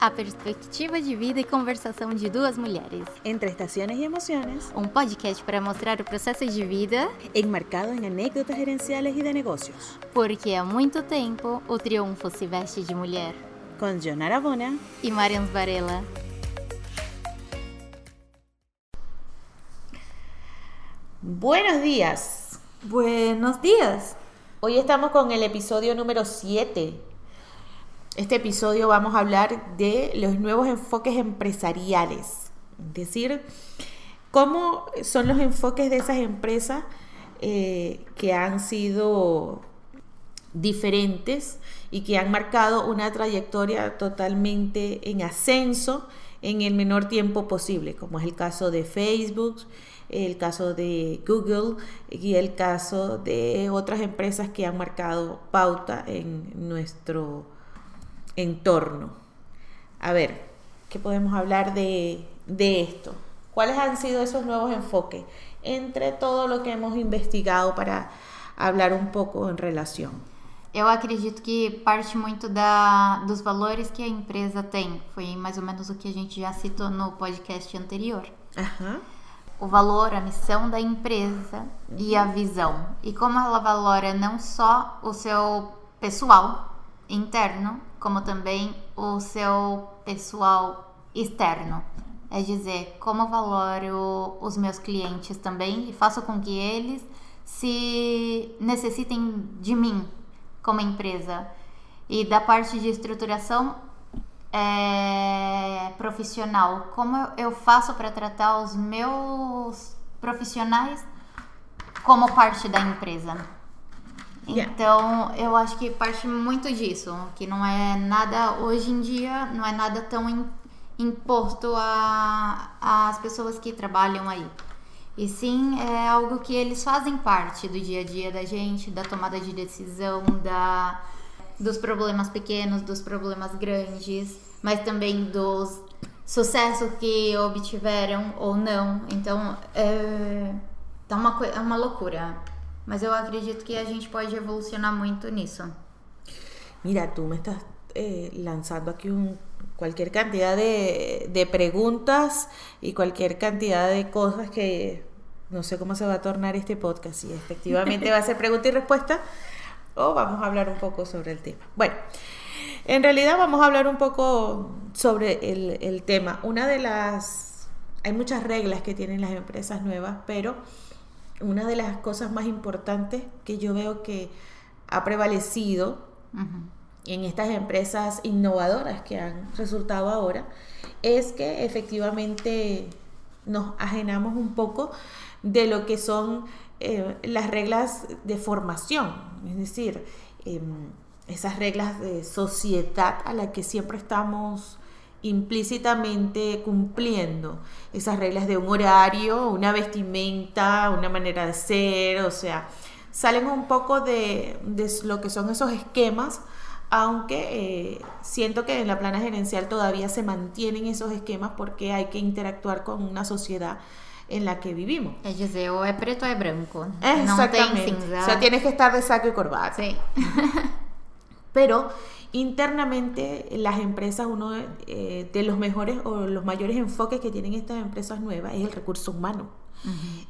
A perspectiva de vida e conversação de duas mulheres. Entre estaciones y emociones, Um podcast para mostrar o processo de vida, enmarcado en anécdotas gerenciales y de negocios. porque há muito tempo o triunfo se veste de mulher. Con John Arabona. E Marians Varela. Buenos días. Buenos dias! Hoy estamos con el episodio número 7. Este episodio vamos a hablar de los nuevos enfoques empresariales. Es decir, cómo son los enfoques de esas empresas eh, que han sido diferentes y que han marcado una trayectoria totalmente en ascenso en el menor tiempo posible, como es el caso de Facebook, el caso de Google y el caso de otras empresas que han marcado pauta en nuestro entorno. A ver, ¿qué podemos hablar de, de esto? ¿Cuáles han sido esos nuevos enfoques entre todo lo que hemos investigado para hablar un poco en relación? Eu acredito que parte muito da, dos valores que a empresa tem. Foi mais ou menos o que a gente já citou no podcast anterior. Ajá. o valor, a missão da empresa e a visão. E como ela valora não só o seu pessoal interno, como também o seu pessoal externo. É dizer, como valoro os meus clientes também e faço com que eles se necessitem de mim como empresa. E da parte de estruturação, é, profissional, como eu faço para tratar os meus profissionais como parte da empresa. Yeah. Então, eu acho que parte muito disso, que não é nada hoje em dia, não é nada tão im- imposto às pessoas que trabalham aí. E sim, é algo que eles fazem parte do dia a dia da gente, da tomada de decisão, da, dos problemas pequenos, dos problemas grandes, mas também dos sucessos que obtiveram ou não. Então, é, tá uma, é uma loucura. Mas eu acredito que a gente pode evolucionar muito nisso. Mira, tú me estás eh, lanzando aquí cualquier cantidad de, de preguntas y cualquier cantidad de cosas que no sé cómo se va a tornar este podcast, si efectivamente va a ser pregunta y respuesta o vamos a hablar un poco sobre el tema. Bueno, en realidad vamos a hablar un poco sobre el, el tema. Una de las... Hay muchas reglas que tienen las empresas nuevas, pero una de las cosas más importantes que yo veo que ha prevalecido en estas empresas innovadoras que han resultado ahora es que efectivamente nos ajenamos un poco de lo que son eh, las reglas de formación, es decir, em, esas reglas de sociedad a las que siempre estamos implícitamente cumpliendo, esas reglas de un horario, una vestimenta, una manera de ser, o sea, salen un poco de, de lo que son esos esquemas, aunque eh, siento que en la plana gerencial todavía se mantienen esos esquemas porque hay que interactuar con una sociedad en la que vivimos. É dizer, ou é preto branco. Não tem Exactamente. cinza. O sea, tienes que estar de saco y corbata. Sim. Pero internamente las empresas, uno eh, de los mejores o los mayores enfoques que tienen estas empresas nuevas es el recurso humano.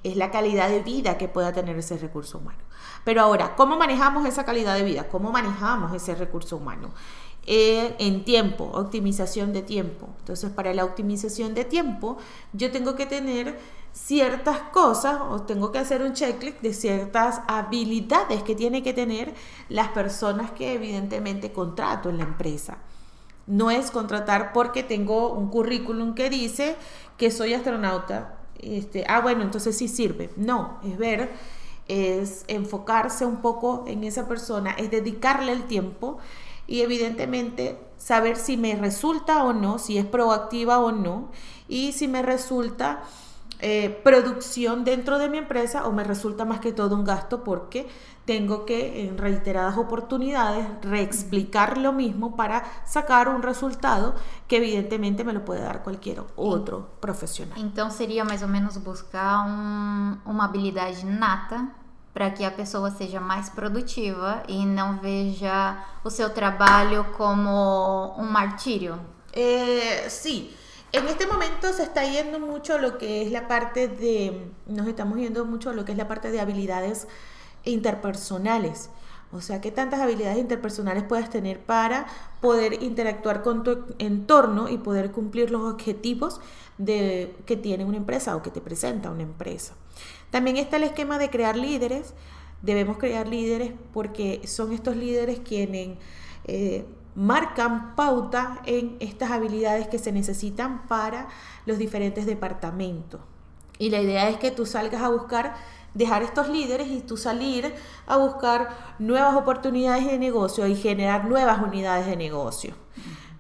Es la calidad de vida que pueda tener ese recurso humano. Pero ahora, ¿cómo manejamos esa calidad de vida? ¿Cómo manejamos ese recurso humano? En tiempo, optimización de tiempo. Entonces, para la optimización de tiempo, yo tengo que tener ciertas cosas o tengo que hacer un checklist de ciertas habilidades que tienen que tener las personas que evidentemente contrato en la empresa. No es contratar porque tengo un currículum que dice que soy astronauta. Este, ah, bueno, entonces sí sirve. No, es ver, es enfocarse un poco en esa persona, es dedicarle el tiempo y evidentemente saber si me resulta o no, si es proactiva o no, y si me resulta eh, producción dentro de mi empresa o me resulta más que todo un gasto porque tengo que en reiteradas oportunidades reexplicar lo mismo para sacar un resultado que evidentemente me lo puede dar cualquier otro profesional. Então seria mais ou menos buscar um- uma habilidade nata para que a pessoa seja mais produtiva e não veja o seu trabalho como um martírio. Eh, sí, en este momento se está yendo mucho lo que es la parte de, nos estamos yendo mucho lo que es la parte de habilidades interpersonales. O sea, qué tantas habilidades interpersonales puedes tener para poder interactuar con tu entorno y poder cumplir los objetivos de, que tiene una empresa o que te presenta una empresa. También está el esquema de crear líderes. Debemos crear líderes porque son estos líderes quienes eh, marcan pauta en estas habilidades que se necesitan para los diferentes departamentos. Y la idea es que tú salgas a buscar dejar estos líderes y tú salir a buscar nuevas oportunidades de negocio y generar nuevas unidades de negocio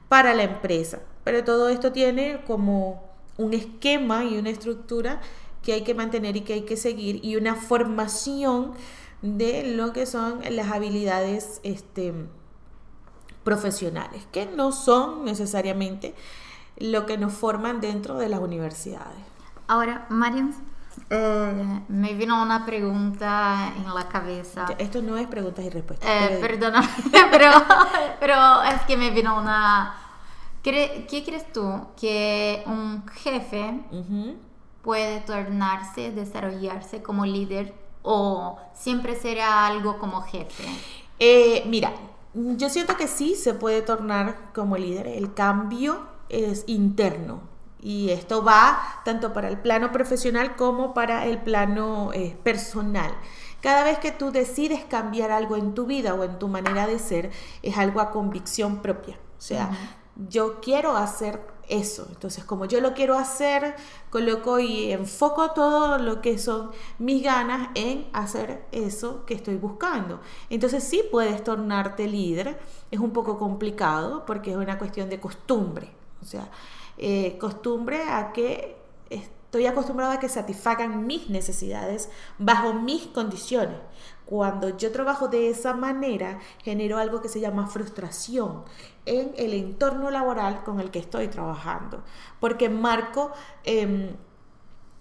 para la empresa. Pero todo esto tiene como un esquema y una estructura que hay que mantener y que hay que seguir y una formación de lo que son las habilidades este, profesionales, que no son necesariamente lo que nos forman dentro de las universidades. Ahora, Marian, eh, me vino una pregunta en la cabeza. Esto no es preguntas y respuestas. Eh, perdona, pero, pero es que me vino una... ¿Qué, crees tú que un jefe puede tornarse, desarrollarse como líder o siempre será algo como jefe? Eh, mira, yo siento que sí se puede tornar como líder. El cambio es interno y esto va tanto para el plano profesional como para el plano eh, personal. Cada vez que tú decides cambiar algo en tu vida o en tu manera de ser, es algo a convicción propia. O sea, yo quiero hacer eso. Entonces, como yo lo quiero hacer, coloco y enfoco todo lo que son mis ganas en hacer eso que estoy buscando. Entonces, sí puedes tornarte líder. Es un poco complicado porque es una cuestión de costumbre. O sea, eh, costumbre a que estoy acostumbrada a que satisfagan mis necesidades bajo mis condiciones. Cuando yo trabajo de esa manera, genero algo que se llama frustración en el entorno laboral con el que estoy trabajando, porque marco eh,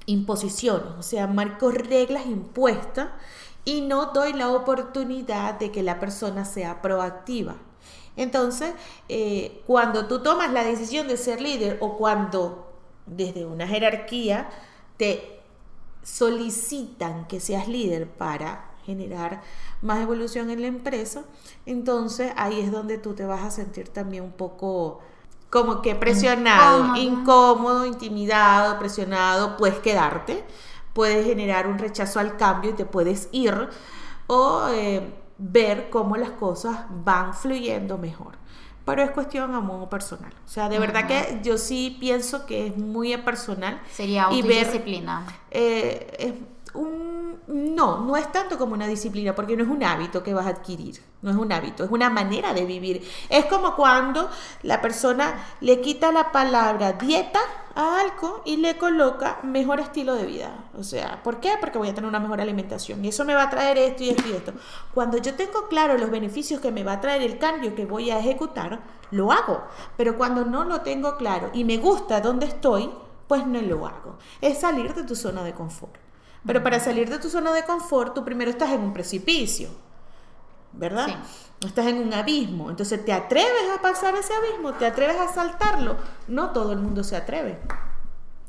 imposiciones, o sea, marco reglas impuestas y no doy la oportunidad de que la persona sea proactiva. Entonces, eh, cuando tú tomas la decisión de ser líder o cuando desde una jerarquía te solicitan que seas líder para generar más evolución en la empresa, entonces ahí es donde tú te vas a sentir también un poco como que presionado, incómodo, intimidado, presionado, puedes quedarte, puedes generar un rechazo al cambio y te puedes ir o eh, ver cómo las cosas van fluyendo mejor. Pero es cuestión a modo personal. O sea, de verdad que yo sí pienso que es muy personal. Sería autodisciplina. Eh, no, no es tanto como una disciplina, porque no es un hábito que vas a adquirir, no es un hábito, es una manera de vivir. Es como cuando la persona le quita la palabra dieta a algo y le coloca mejor estilo de vida. O sea, ¿por qué? Porque voy a tener una mejor alimentación y eso me va a traer esto y esto y esto. Cuando yo tengo claro los beneficios que me va a traer el cambio que voy a ejecutar, lo hago. Pero cuando no lo tengo claro y me gusta donde estoy, pues no lo hago. Es salir de tu zona de confort. Pero para salir de tu zona de confort, tú primero estás en un precipicio, ¿verdad? Estás en un abismo. Entonces, ¿te atreves a pasar ese abismo? ¿Te atreves a saltarlo? No todo el mundo se atreve.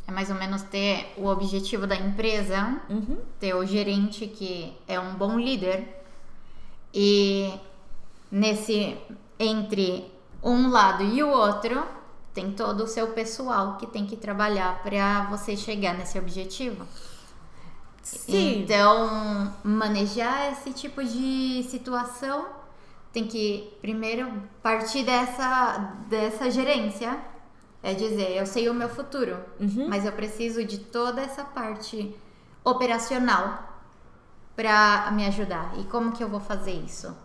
É mais ou menos ter o objetivo da empresa, uhum. ter o gerente que é um bom líder e nesse entre um lado e o outro tem todo o seu pessoal que tem que trabalhar para você chegar nesse objetivo. Sim. Então, manejar esse tipo de situação tem que primeiro partir dessa, dessa gerência. É dizer, eu sei o meu futuro, uhum. mas eu preciso de toda essa parte operacional para me ajudar. E como que eu vou fazer isso?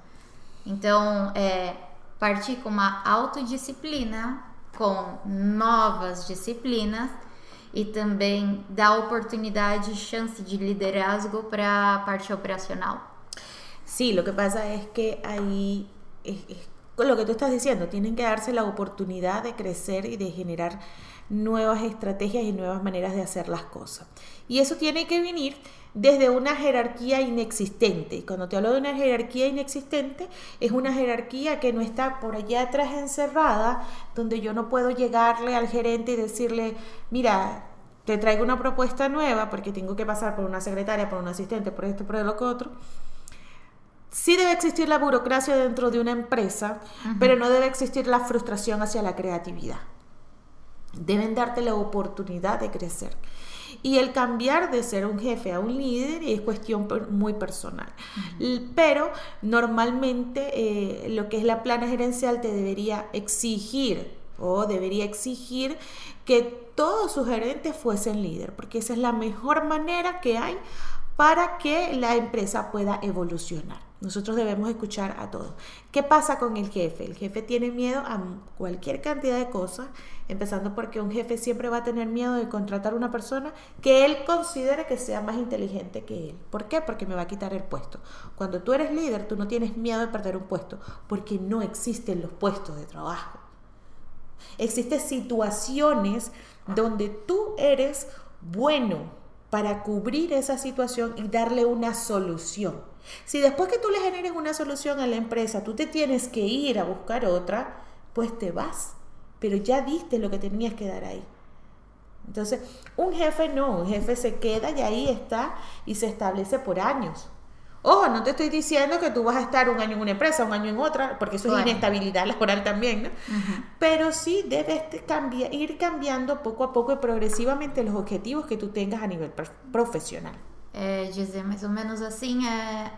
Então, é partir com uma autodisciplina, com novas disciplinas e também dá oportunidade e chance de liderazgo para a parte operacional. Sí, lo que pasa es que ahí es, es lo que tú estás diciendo, tienen que darse la oportunidad de crecer y de generar nuevas estrategias y nuevas maneras de hacer las cosas. Y eso tiene que venir desde una jerarquía inexistente. Y cuando te hablo de una jerarquía inexistente, es una jerarquía que no está por allá atrás encerrada, donde yo no puedo llegarle al gerente y decirle, mira, te traigo una propuesta nueva porque tengo que pasar por una secretaria, por un asistente, por esto, por lo que otro. Sí debe existir la burocracia dentro de una empresa, pero no debe existir la frustración hacia la creatividad. Deben darte la oportunidad de crecer. Y el cambiar de ser un jefe a un líder es cuestión muy personal. Pero normalmente eh, lo que es la plana gerencial te debería exigir o debería exigir que todos sus gerentes fuesen líder, porque esa es la mejor manera que hay para que la empresa pueda evolucionar. Nosotros debemos escuchar a todos. ¿Qué pasa con el jefe? El jefe tiene miedo a cualquier cantidad de cosas, empezando porque un jefe siempre va a tener miedo de contratar a una persona que él considere que sea más inteligente que él. ¿Por qué? Porque me va a quitar el puesto. Cuando tú eres líder, tú no tienes miedo de perder un puesto, porque no existen los puestos de trabajo. Existen situaciones donde tú eres bueno para cubrir esa situación y darle una solución. Si después que tú le generes una solución a la empresa, tú te tienes que ir a buscar otra, pues te vas. Pero ya diste lo que tenías que dar ahí. Entonces, un jefe no, un jefe se queda y ahí está y se establece por años. Ojo, no te estoy diciendo que tú vas a estar un año en una empresa, un año en otra, porque eso es inestabilidad laboral también, ¿no? Pero sí debes cambiar, ir cambiando poco a poco y progresivamente los objetivos que tú tengas a nivel profissional. É, dizer mais ou menos assim, é,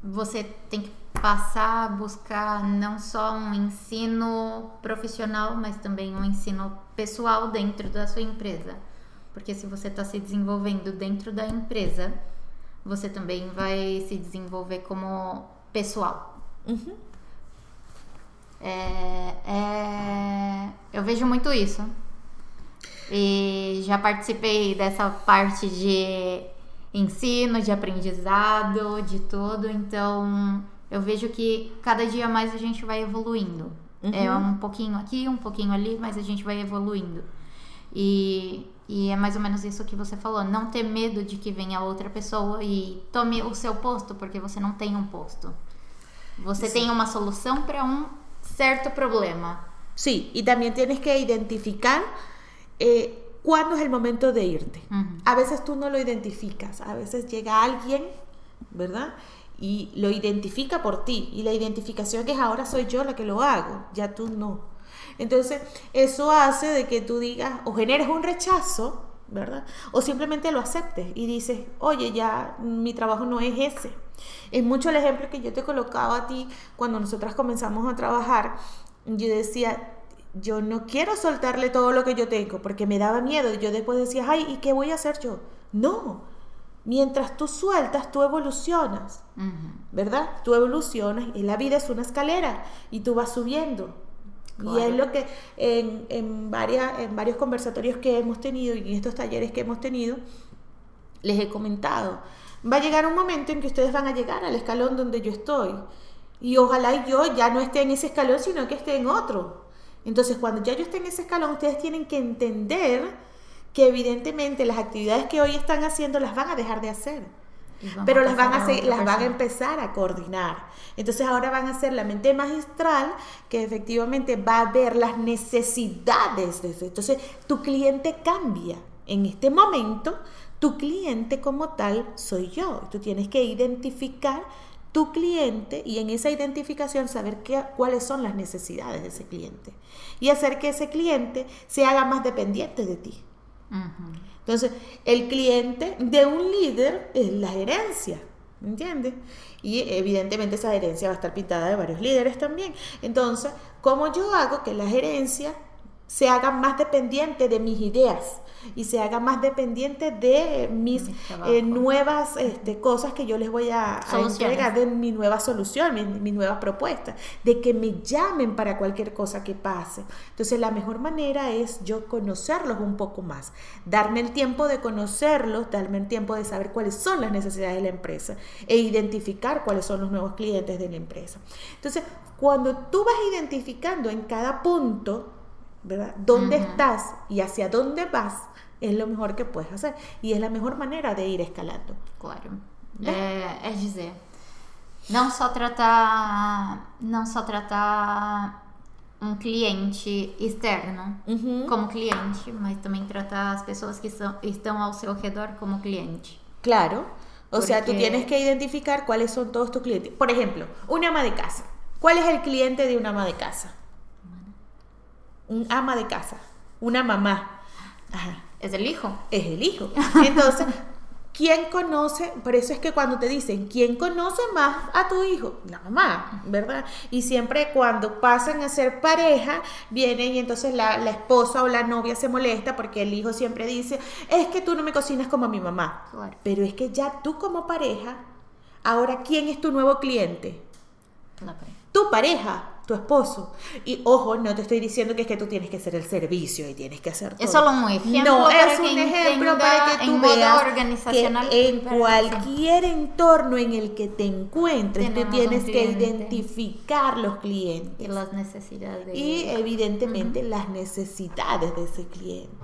você tem que passar a buscar não só um ensino profissional, mas também um ensino pessoal dentro da sua empresa. Porque se você está se desenvolvendo dentro da empresa, você também vai se desenvolver como pessoal. Uhum. É, é, eu vejo muito isso. E já participei dessa parte de ensino, de aprendizado, de tudo. Então, eu vejo que cada dia mais a gente vai evoluindo. Uhum. É um pouquinho aqui, um pouquinho ali, mas a gente vai evoluindo. E e é mais ou menos isso que você falou. Não ter medo de que venha outra pessoa e tome o seu posto, porque você não tem um posto. Você Sim. tem uma solução para um certo problema. Sí, y también tienes que identificar eh, cuándo es el momento de irte. Uh -huh. A veces tú no lo identificas, a veces llega alguien, ¿verdad? Y lo identifica por ti. Y la identificación que es ahora soy yo la que lo hago, ya tú no. Entonces, eso hace de que tú digas o generes un rechazo, ¿verdad? O simplemente lo aceptes y dices, oye, ya mi trabajo no es ese. Es mucho el ejemplo que yo te colocaba a ti cuando nosotras comenzamos a trabajar. Yo decía, yo no quiero soltarle todo lo que yo tengo porque me daba miedo. Yo después decía, ay, ¿y qué voy a hacer yo? No. Mientras tú sueltas, tú evolucionas, ¿verdad? Tú evolucionas y la vida es una escalera y tú vas subiendo. Y es lo que en, en, varias, en varios conversatorios que hemos tenido y en estos talleres que hemos tenido, les he comentado. Va a llegar un momento en que ustedes van a llegar al escalón donde yo estoy. Y ojalá yo ya no esté en ese escalón, sino que esté en otro. Entonces, cuando ya yo esté en ese escalón, ustedes tienen que entender que evidentemente las actividades que hoy están haciendo las van a dejar de hacer pero las van a, las van a empezar a coordinar. Entonces ahora van a ser la mente magistral que efectivamente va a ver las necesidades de eso. Entonces tu cliente cambia. En este momento, tu cliente como tal soy yo. Tú tienes que identificar tu cliente y en esa identificación saber qué, cuáles son las necesidades de ese cliente y hacer que ese cliente se haga más dependiente de ti. Entonces, el cliente de un líder es la gerencia, ¿me entiendes? Y evidentemente esa gerencia va a estar pintada de varios líderes también. Entonces, ¿cómo yo hago que la gerencia se haga más dependiente de mis ideas? Y se haga más dependiente de mis eh, nuevas este, cosas que yo les voy a, a entregar, de mi nueva solución, mi, mi nueva propuesta, de que me llamen para cualquier cosa que pase. Entonces la mejor manera es yo conocerlos un poco más, darme el tiempo de conocerlos, darme el tiempo de saber cuáles son las necesidades de la empresa e identificar cuáles son los nuevos clientes de la empresa. Entonces, cuando tú vas identificando en cada punto, ¿verdad? ¿Dónde Ujú. estás y hacia dónde vas? Es lo mejor que puedes hacer y es la mejor manera de ir escalando. Claro. É, é dizer, não só tratar, não só tratar um cliente externo Ujú. como cliente, mas também tratar as pessoas que são, estão ao seu redor como cliente. Claro. O sea, tú tienes que identificar cuáles son todos tus clientes. Por ejemplo, una ama de casa. ¿Cuál es el cliente de una ama de casa? Un ama de casa. Una mamá. Ajá. É el hijo. Es el hijo. Entonces, ¿quién conoce? Por eso es que cuando te dicen, ¿quién conoce más a tu hijo? La mamá, ¿verdad? Y siempre cuando pasan a ser pareja, vienen y entonces la, la esposa o la novia se molesta porque el hijo siempre dice, es que tú no me cocinas como mi mamá. Claro. Pero es que ya tú como pareja, ahora ¿quién es tu nuevo cliente? La pareja. Tu pareja, tu esposo. Y ojo, no te estoy diciendo que es que tú tienes que hacer el servicio y tienes que hacer todo. Es solo un ejemplo No, es un ejemplo para que tú veas organizacional, que en cualquier entorno en el que te encuentres, tú tienes que identificar los Y clientes las necesidades de y evidentemente las necesidades de ese cliente.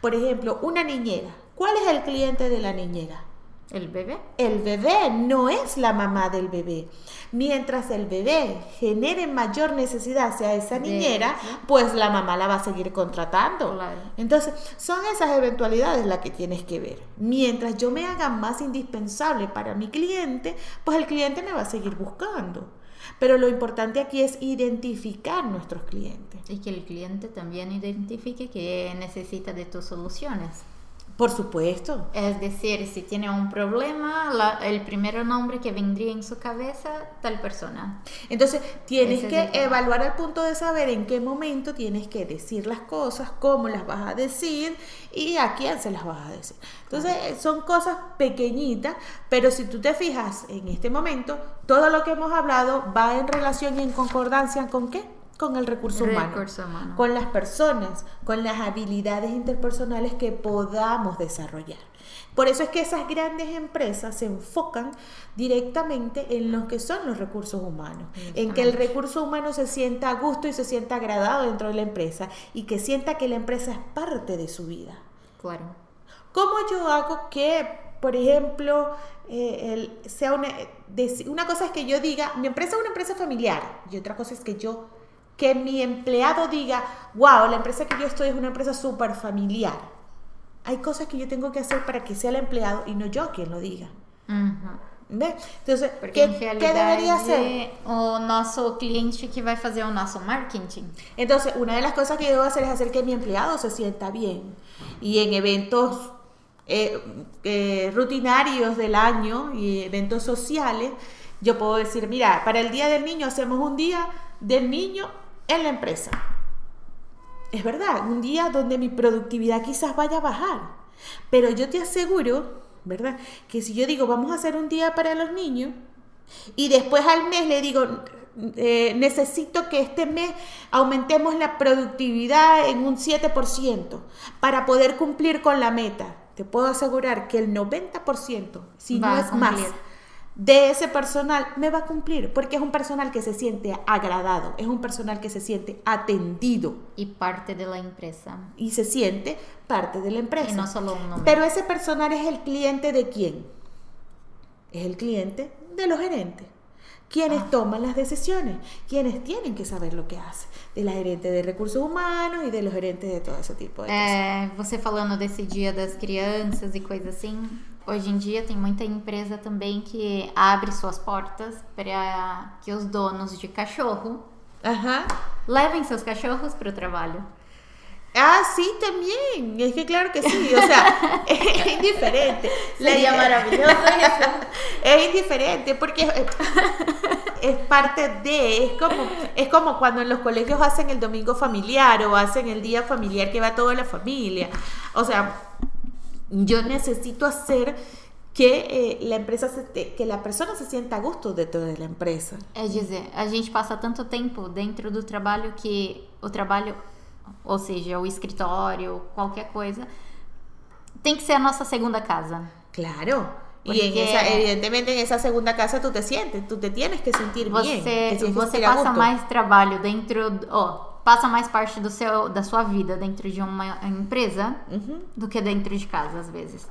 Por ejemplo, una niñera. ¿Cuál es el cliente de la niñera? El bebé. El bebé no es la mamá del bebé. Mientras el bebé genere mayor necesidad hacia esa niñera, pues la mamá la va a seguir contratando. Claro. Entonces, son esas eventualidades las que tienes que ver. Mientras yo me haga más indispensable para mi cliente, pues el cliente me va a seguir buscando. Pero lo importante aquí es identificar nuestros clientes. Y que el cliente también identifique que necesita de tus soluciones. Por supuesto. Es decir, si tiene un problema, la- el primer nombre que vendría en su cabeza, tal persona. Entonces, tienes Ese que evaluar al punto de saber en qué momento tienes que decir las cosas, cómo las vas a decir y a quién se las vas a decir. Entonces, eh, son cosas pequeñitas, pero si tú te fijas en este momento, todo lo que hemos hablado va en relación y en concordancia con qué? Con el recurso humano. Recurso humano. Con las personas, con las habilidades interpersonales que podamos desarrollar. Por eso es que esas grandes empresas se enfocan directamente en lo que son los recursos humanos, en que el recurso humano se sienta a gusto y se sienta agradado dentro de la empresa y que sienta que la empresa es parte de su vida. Claro. ¿Cómo yo hago que, por ejemplo, eh, el- sea una, deci- una cosa es que yo diga, mi empresa es una empresa familiar y otra cosa es que yo, que mi empleado diga, wow, la empresa que yo estoy es una empresa súper familiar. Hay cosas que yo tengo que hacer para que sea el empleado y no yo quien lo diga. Uhum. ¿Ves? Entonces, Porque ¿qué, em o nosso cliente que vai fazer o nosso marketing. Entonces, una de las cosas que yo debo hacer es hacer que mi empleado se sienta bien. Y en eventos eh, eh, rutinarios del año y eventos sociales, yo puedo decir, mira, para el Día del Niño hacemos un día del niño en la empresa. Es verdad, un día donde mi productividad quizás vaya a bajar. Pero yo te aseguro, ¿verdad? Que si yo digo, vamos a hacer un día para los niños, y después al mes le digo, eh, necesito que este mes aumentemos la productividad en un 7% para poder cumplir con la meta. Te puedo asegurar que el 90%, si Va no es más. De ese personal me va a cumplir, porque es un personal que se siente agradado, es un personal que se siente atendido E parte da empresa. y se siente parte de la empresa. E não só um número. Pero ese personal es el cliente de quién? Es el cliente de los gerentes. Quienes Ah. toman las decisiones, quienes tienen que saber lo que hacen, de la gerente de recursos humanos y de los gerentes de todo esse tipo de cosas. É, você falando desse dia das crianças e coisa assim, hoje em dia tem muita empresa também que abre suas portas para que os donos de cachorro Ajá. levem seus cachorros para o trabalho. Ah, sí, también. Es que claro que sí. O sea, es indiferente. Sería maravilloso eso. Es indiferente porque es, es parte de. Es como, es como cuando en los colegios hacen el domingo familiar o hacen el día familiar que va toda la familia. O sea, yo necesito hacer que eh, la empresa se que la persona se sienta a gusto dentro de la empresa. É dizer, a gente passa tanto tempo dentro do trabalho que o trabalho, ou seja, o escritório, qualquer coisa, tem que ser a nossa segunda casa. Claro. Porque- esa, evidentemente en esa segunda casa tú te sientes, tú te tienes que sentir bien. Você, tienes que você passa mais trabalho dentro, ó, passa mais parte do seu, da sua vida dentro de uma empresa Ujú. do que dentro de casa às vezes.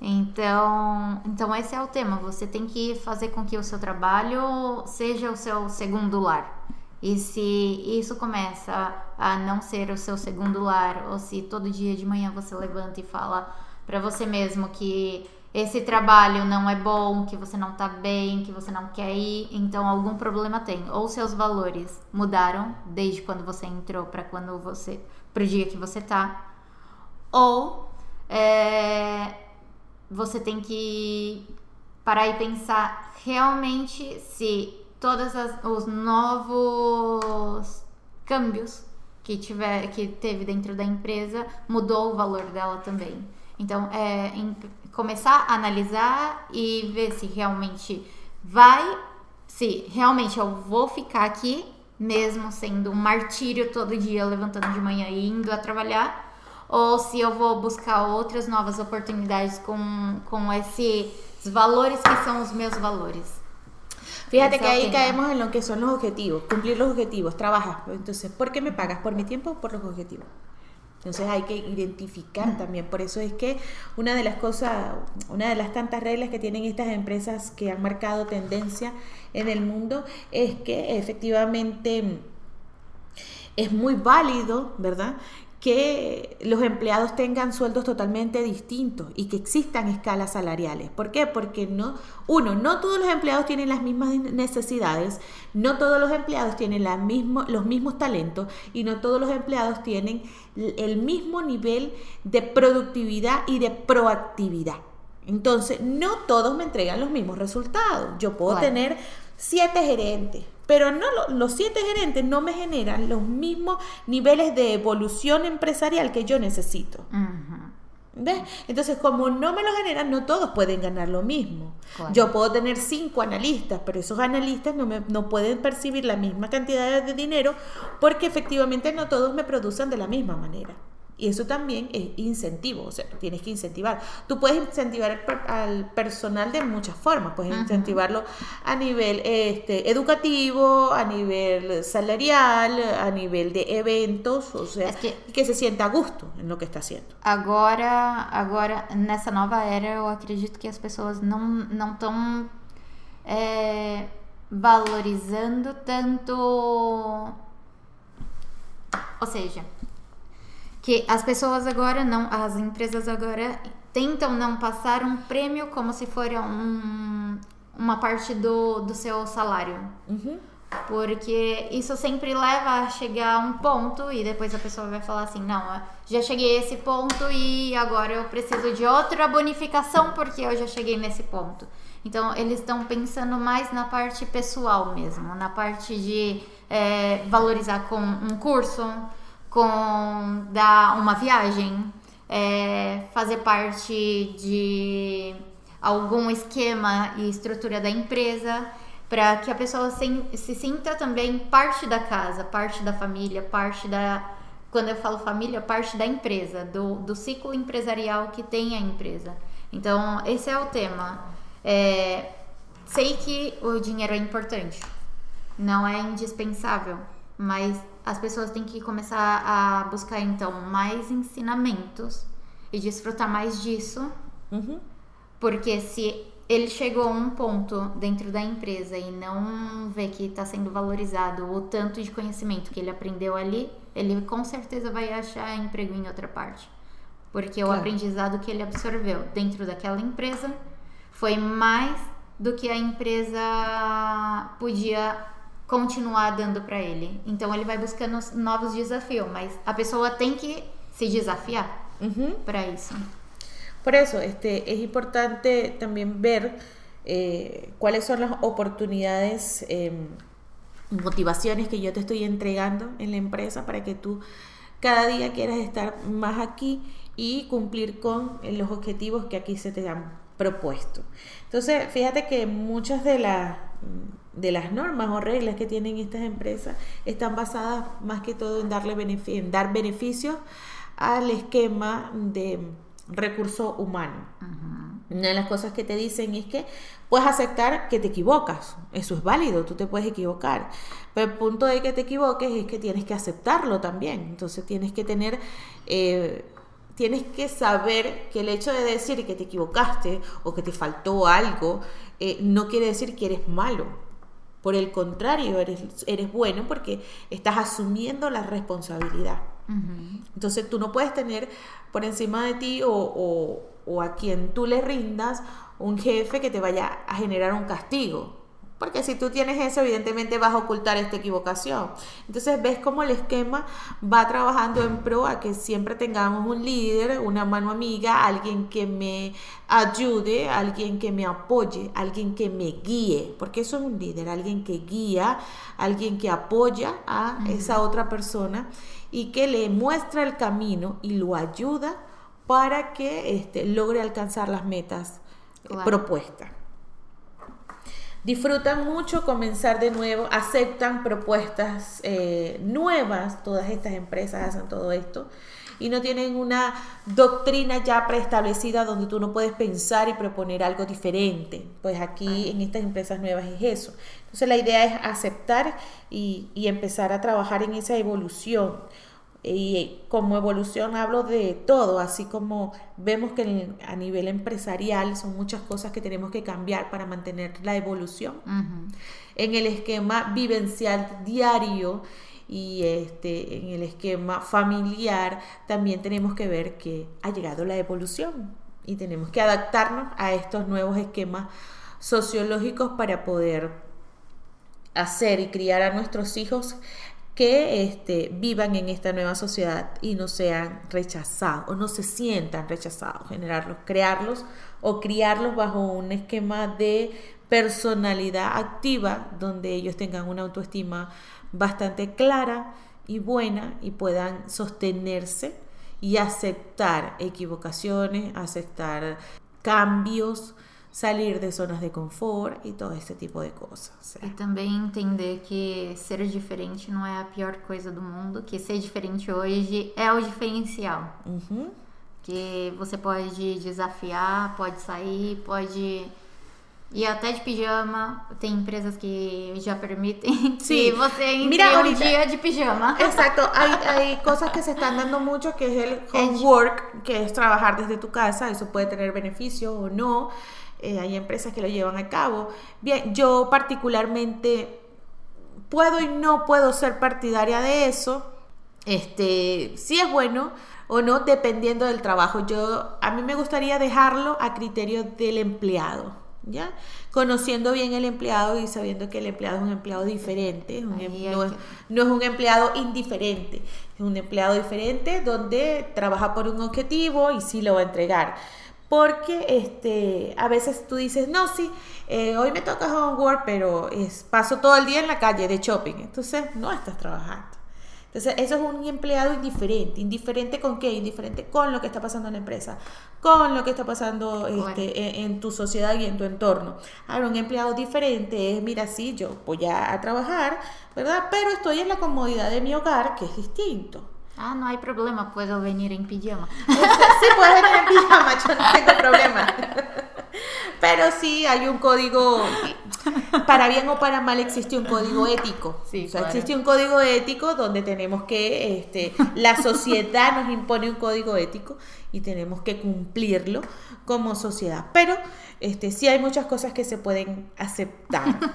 Então, então esse é o tema. Você tem que fazer com que o seu trabalho seja o seu segundo lar. E se isso começa a não ser o seu segundo lar, ou se todo dia de manhã você levanta e fala para você mesmo que esse trabalho não é bom, que você não tá bem, que você não quer ir, então algum problema tem. Ou seus valores mudaram desde quando você entrou para quando você pro dia que você tá, ou é, você tem que parar e pensar realmente se todos os novos câmbios que tiver que teve dentro da empresa mudou o valor dela também. Então é começar a analisar e ver se realmente vai, se realmente eu vou ficar aqui mesmo sendo um martírio todo dia levantando de manhã e indo a trabalhar ou se eu vou buscar outras novas oportunidades com, com esses valores que são os meus valores. Fíjate que ahí caemos en lo que son los objetivos, cumplir los objetivos, trabajas. Entonces, ¿por qué me pagas? ¿Por mi tiempo o por los objetivos? Entonces hay que identificar también. Por eso es que una de las cosas, una de las tantas reglas que tienen estas empresas que han marcado tendencia en el mundo es que efectivamente es muy válido, ¿verdad? Que los empleados tengan sueldos totalmente distintos y que existan escalas salariales. ¿Por qué? Porque no, uno, no todos los empleados tienen las mismas necesidades, no todos los empleados tienen la mismo, los mismos talentos y no todos los empleados tienen el mismo nivel de productividad y de proactividad. Entonces, no todos me entregan los mismos resultados. Yo puedo tener siete gerentes, pero no lo- los siete gerentes no me generan los mismos niveles de evolución empresarial que yo necesito. ¿Ves? Entonces, como no me lo generan, no todos pueden ganar lo mismo. Claro. Yo puedo tener cinco analistas, pero esos analistas no, me- no pueden percibir la misma cantidad de dinero porque efectivamente no todos me producen de la misma manera. Y eso también es incentivo, o sea, tienes que incentivar. Tú puedes incentivar al, per- al personal de muchas formas, puedes Ujú. incentivarlo a nivel este, educativo, a nivel salarial, a nivel de eventos, o sea, Es que- que se sienta a gusto en lo que está haciendo. Agora, agora, nessa nova era, eu acredito que as pessoas não não estão valorizando tanto, ou seja, que as pessoas agora não, as empresas agora tentam não passar um prêmio como se fosse um, uma parte do, do seu salário. Ujú. Porque isso sempre leva a chegar a um ponto e depois a pessoa vai falar assim: não, já cheguei a esse ponto e agora eu preciso de outra bonificação porque eu já cheguei nesse ponto. Então eles estão pensando mais na parte pessoal mesmo, na parte de é, valorizar com um curso, com dar uma viagem, é, fazer parte de algum esquema e estrutura da empresa para que a pessoa se, se sinta também parte da casa, parte da família, parte da. Quando eu falo família, parte da empresa, do, do ciclo empresarial que tem a empresa. Então, esse é o tema. É, sei que o dinheiro é importante, não é indispensável, mas as pessoas têm que começar a buscar então mais ensinamentos e desfrutar mais disso Ujú. porque se ele chegou a um ponto dentro da empresa e não vê que está sendo valorizado o tanto de conhecimento que ele aprendeu ali, ele com certeza vai achar emprego em outra parte. Porque o Claro. aprendizado que ele absorveu dentro daquela empresa foi mais do que a empresa podia continuar dando para ele. Então ele vai buscando novos desafios, mas a pessoa tem que se desafiar para isso. Por eso este, es importante también ver eh, cuáles son las oportunidades, eh, motivaciones que yo te estoy entregando en la empresa para que tú cada día quieras estar más aquí y cumplir con los objetivos que aquí se te han propuesto. Entonces, fíjate que muchas de las de las normas o reglas que tienen estas empresas están basadas más que todo en darle benefi- en dar beneficios al esquema de recurso humano. Una de las cosas que te dicen es que puedes aceptar que te equivocas. Eso es válido, tú te puedes equivocar. Pero el punto de que te equivoques es que tienes que aceptarlo también. Entonces tienes que tener, eh, tienes que saber que el hecho de decir que te equivocaste o que te faltó algo, eh, no quiere decir que eres malo. Por el contrario, eres, eres bueno porque estás asumiendo la responsabilidad. Entonces tú no puedes tener por encima de ti o, o- o a quien tú le rindas un jefe que te vaya a generar un castigo. Porque si tú tienes eso, evidentemente vas a ocultar esta equivocación. Entonces ves cómo el esquema va trabajando en pro a que siempre tengamos un líder, una mano amiga, alguien que me ayude, alguien que me apoye, alguien que me guíe. Porque eso es un líder, alguien que guía, alguien que apoya a esa otra persona y que le muestra el camino y lo ayuda para que este, logre alcanzar las metas eh, propuestas. Disfrutan mucho comenzar de nuevo, aceptan propuestas eh, nuevas, todas estas empresas hacen todo esto y no tienen una doctrina ya preestablecida donde tú no puedes pensar y proponer algo diferente. Pues aquí en estas empresas nuevas es eso. Entonces la idea es aceptar y, y empezar a trabajar en esa evolución. Y como evolución hablo de todo, así como vemos que a nivel empresarial son muchas cosas que tenemos que cambiar para mantener la evolución. En el esquema vivencial diario y este, en el esquema familiar también tenemos que ver que ha llegado la evolución y tenemos que adaptarnos a estos nuevos esquemas sociológicos para poder hacer y criar a nuestros hijos que este, vivan en esta nueva sociedad y no sean rechazados o no se sientan rechazados, generarlos, crearlos o criarlos bajo un esquema de personalidad activa donde ellos tengan una autoestima bastante clara y buena y puedan sostenerse y aceptar equivocaciones, aceptar cambios, salir de zonas de confort y todo este tipo de cosas. E também entender que ser diferente não é a pior coisa do mundo, que ser diferente hoje é o diferencial. Ujú. Que você pode desafiar, pode sair, pode ir até de pijama. Tem empresas que já permitem Sí. que você entre Mira, um ahorita- dia de pijama. Exacto, hay, hay cosas que se están dando mucho, que es el homework, que es trabajar desde tu casa, eso puede tener beneficio o no, Eh, hay empresas que lo llevan a cabo. Bien, yo particularmente puedo y no puedo ser partidaria de eso, este, sí es bueno o no, dependiendo del trabajo. Yo, a mí me gustaría dejarlo a criterio del empleado, ¿ya? Conociendo bien el empleado y sabiendo que el empleado es un empleado diferente, es un em- no, es, no es un empleado indiferente, es un empleado diferente donde trabaja por un objetivo y sí lo va a entregar. Porque este, a veces tú dices, no, sí, eh, hoy me toca homework, pero es, paso todo el día en la calle de shopping. Entonces no estás trabajando. Entonces, eso es un empleado indiferente. ¿Indiferente con qué? Indiferente con lo que está pasando en la empresa, con lo que está pasando este, Bueno. en, en tu sociedad y en tu entorno. Ahora, un empleado diferente es, mira, sí, yo voy a, a trabajar, ¿verdad? Pero estoy en la comodidad de mi hogar, que es distinto. Ah, não há problema, puedo venir em pijama. Sí, puedes venir en pijama, yo no tengo problema. Pero sí hay un código, para bien o para mal existe un código ético. Sí, o sea, claro. existe un código ético donde tenemos que, este, la sociedad nos impone un código ético y tenemos que cumplirlo como sociedad. Pero este, sí hay muchas cosas que se pueden aceptar.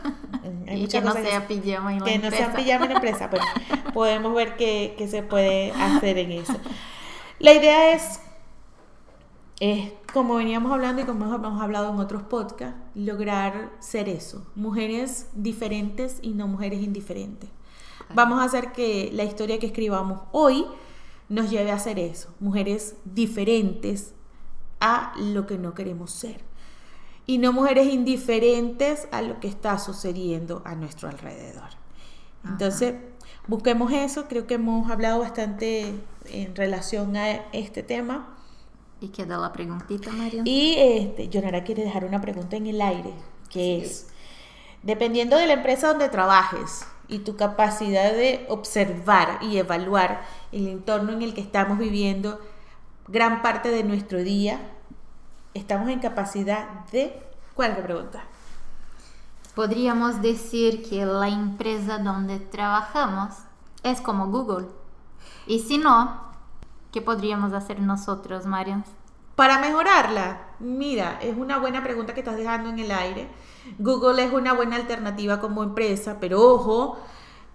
Hay muchas que não cosas seja pijama uma que no sean empresa. pijama en empresa, pero podemos ver qué, qué se puede hacer en eso. La idea es es, como veníamos hablando y como hemos hablado en otros podcasts, lograr ser eso, mujeres diferentes y no mujeres indiferentes. Vamos a hacer que la historia que escribamos hoy nos lleve a ser eso, mujeres diferentes a lo que no queremos ser. Y no mujeres indiferentes a lo que está sucediendo a nuestro alrededor. Entonces, busquemos eso. Creo que hemos hablado bastante en relación a este tema. Y queda la preguntita, María. Y este, Yonara quiere dejar una pregunta en el aire, que es, dependiendo de la empresa donde trabajes y tu capacidad de observar y evaluar el entorno en el que estamos viviendo, gran parte de nuestro día, estamos en capacidad de... ¿Cuál es la pregunta? Podríamos decir que la empresa donde trabajamos es como Google. Y si no, ¿qué podríamos hacer nosotros, Marian? Para mejorarla, mira, es una buena pregunta que estás dejando en el aire. Google es una buena alternativa como empresa, pero ojo,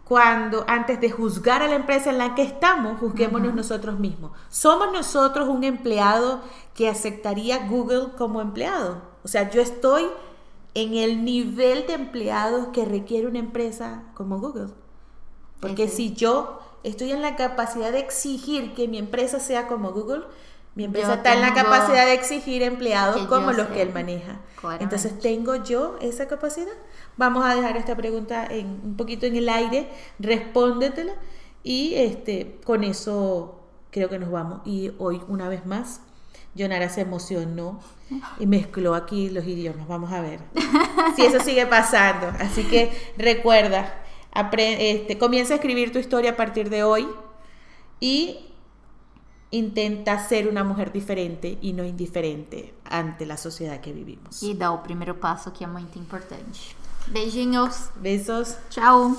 cuando antes de juzgar a la empresa en la que estamos, juzguémonos nosotros mismos. ¿Somos nosotros un empleado que aceptaría Google como empleado? O sea, yo estoy en el nivel de empleados que requiere una empresa como Google. Porque si yo estoy en la capacidad de exigir que mi empresa sea como Google, mi empresa está en la capacidad de exigir empleados como los que él maneja. Entonces, ¿tengo yo esa capacidad? Vamos a dejar esta pregunta en, un poquito en el aire, respóndetela y este, con eso creo que nos vamos. Y hoy, una vez más, Yonara se emocionó y mezcló aquí los idiomas. Vamos a ver si eso sigue pasando. Así que recuerda, este, comienza a escribir tu historia a partir de hoy y intenta ser una mujer diferente y no indiferente ante la sociedad que vivimos. Y da el primer paso que es muy importante. Beijinhos. Besos. Chao.